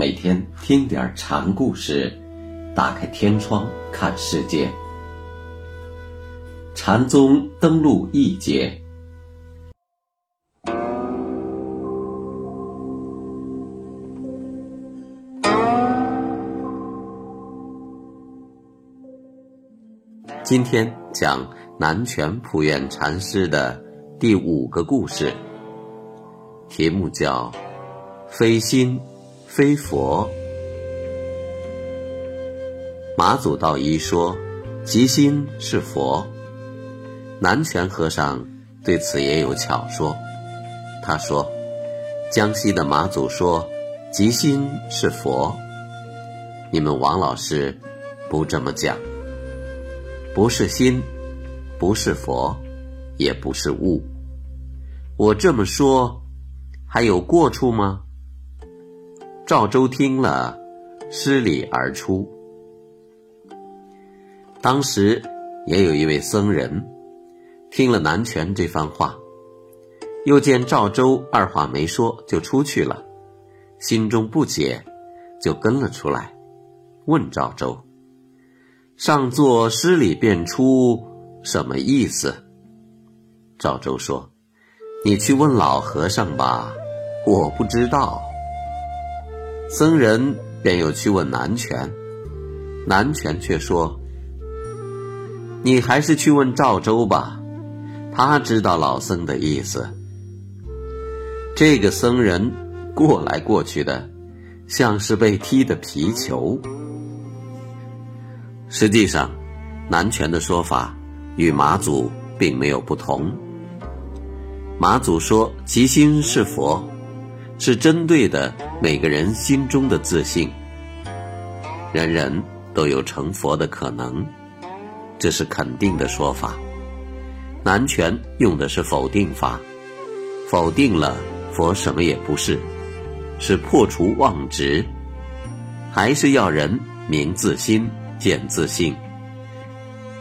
每天听点禅故事，打开天窗看世界。禅宗登陆一节。今天讲南泉普愿禅师的第五个故事，题目叫“非心非佛”。马祖道一说：“即心是佛。”南泉和尚对此也有巧说。他说：“江西的马祖说‘即心是佛’，你们王老师不这么讲。”不是心，不是佛，也不是物。我这么说，还有过处吗？赵州听了，失礼而出。当时也有一位僧人，听了南拳这番话，又见赵州二话没说就出去了，心中不解，就跟了出来，问赵州。上座失礼便出，什么意思？赵州说：“你去问老和尚吧，我不知道。”僧人便又去问南泉，南泉却说：“你还是去问赵州吧，他知道老僧的意思。”这个僧人过来过去的，像是被踢的皮球。实际上，南拳的说法与马祖并没有不同。马祖说“其心是佛”，是针对的每个人心中的自信。人人都有成佛的可能，这是肯定的说法。南拳用的是否定法，否定了佛什么也不是，是破除妄执，还是要人明自心。见自信，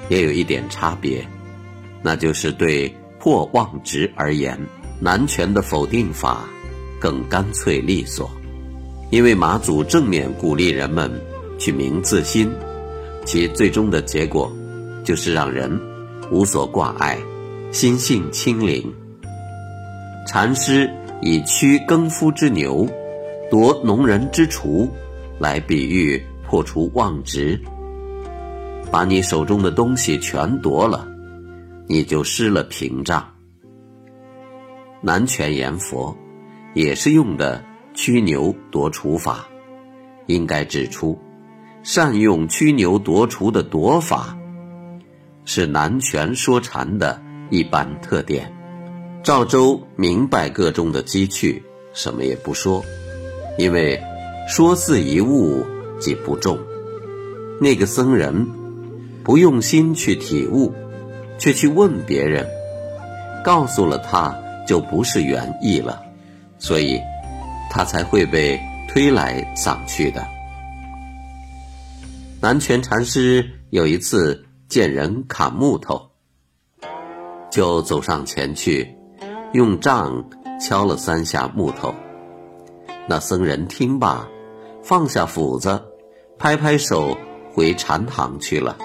也有一点差别，那就是对破妄执而言，南拳的否定法更干脆利索。因为马祖正面鼓励人们去明自心，其最终的结果就是让人无所挂碍，心性清灵。禅师以驱耕夫之牛，夺农人之锄，来比喻破除妄执。把你手中的东西全夺了，你就失了屏障。南拳言佛，也是用的驱牛夺除法。应该指出，善用驱牛夺除的夺法，是南拳说禅的一般特点。赵州明白个中的机趣，什么也不说，因为说似一物即不中。那个僧人。不用心去体悟，却去问别人，告诉了他就不是原意了，所以，他才会被推来搡去的。南泉禅师有一次见人砍木头，就走上前去，用杖敲了三下木头。那僧人听罢，放下斧子，拍拍手回禅堂去了。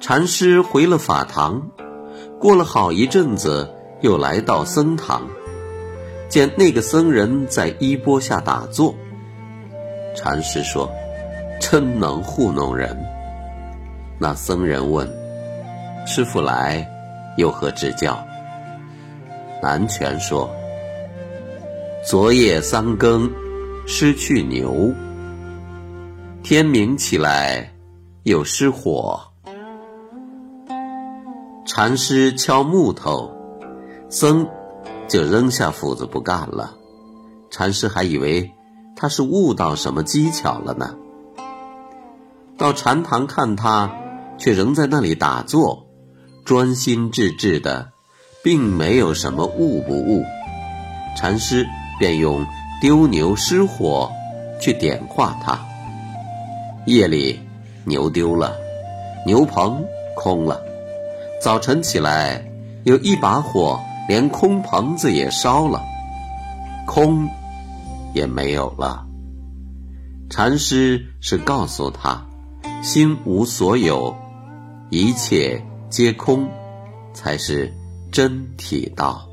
禅师回了法堂，过了好一阵子，又来到僧堂，见那个僧人在衣钵下打坐。禅师说：“真能糊弄人。”那僧人问：“师傅来，有何指教？”南拳说：“昨夜三更，失去牛，天明起来，又失火。”禅师敲木头，僧就扔下斧子不干了。禅师还以为他是悟到什么技巧了呢。到禅堂看他，却仍在那里打坐，专心致志的，并没有什么悟不悟。禅师便用丢牛失火去点化他。夜里牛丢了，牛棚空了。早晨起来，有一把火，连空棚子也烧了，空也没有了。禅师是告诉他，心无所有，一切皆空，才是真体道。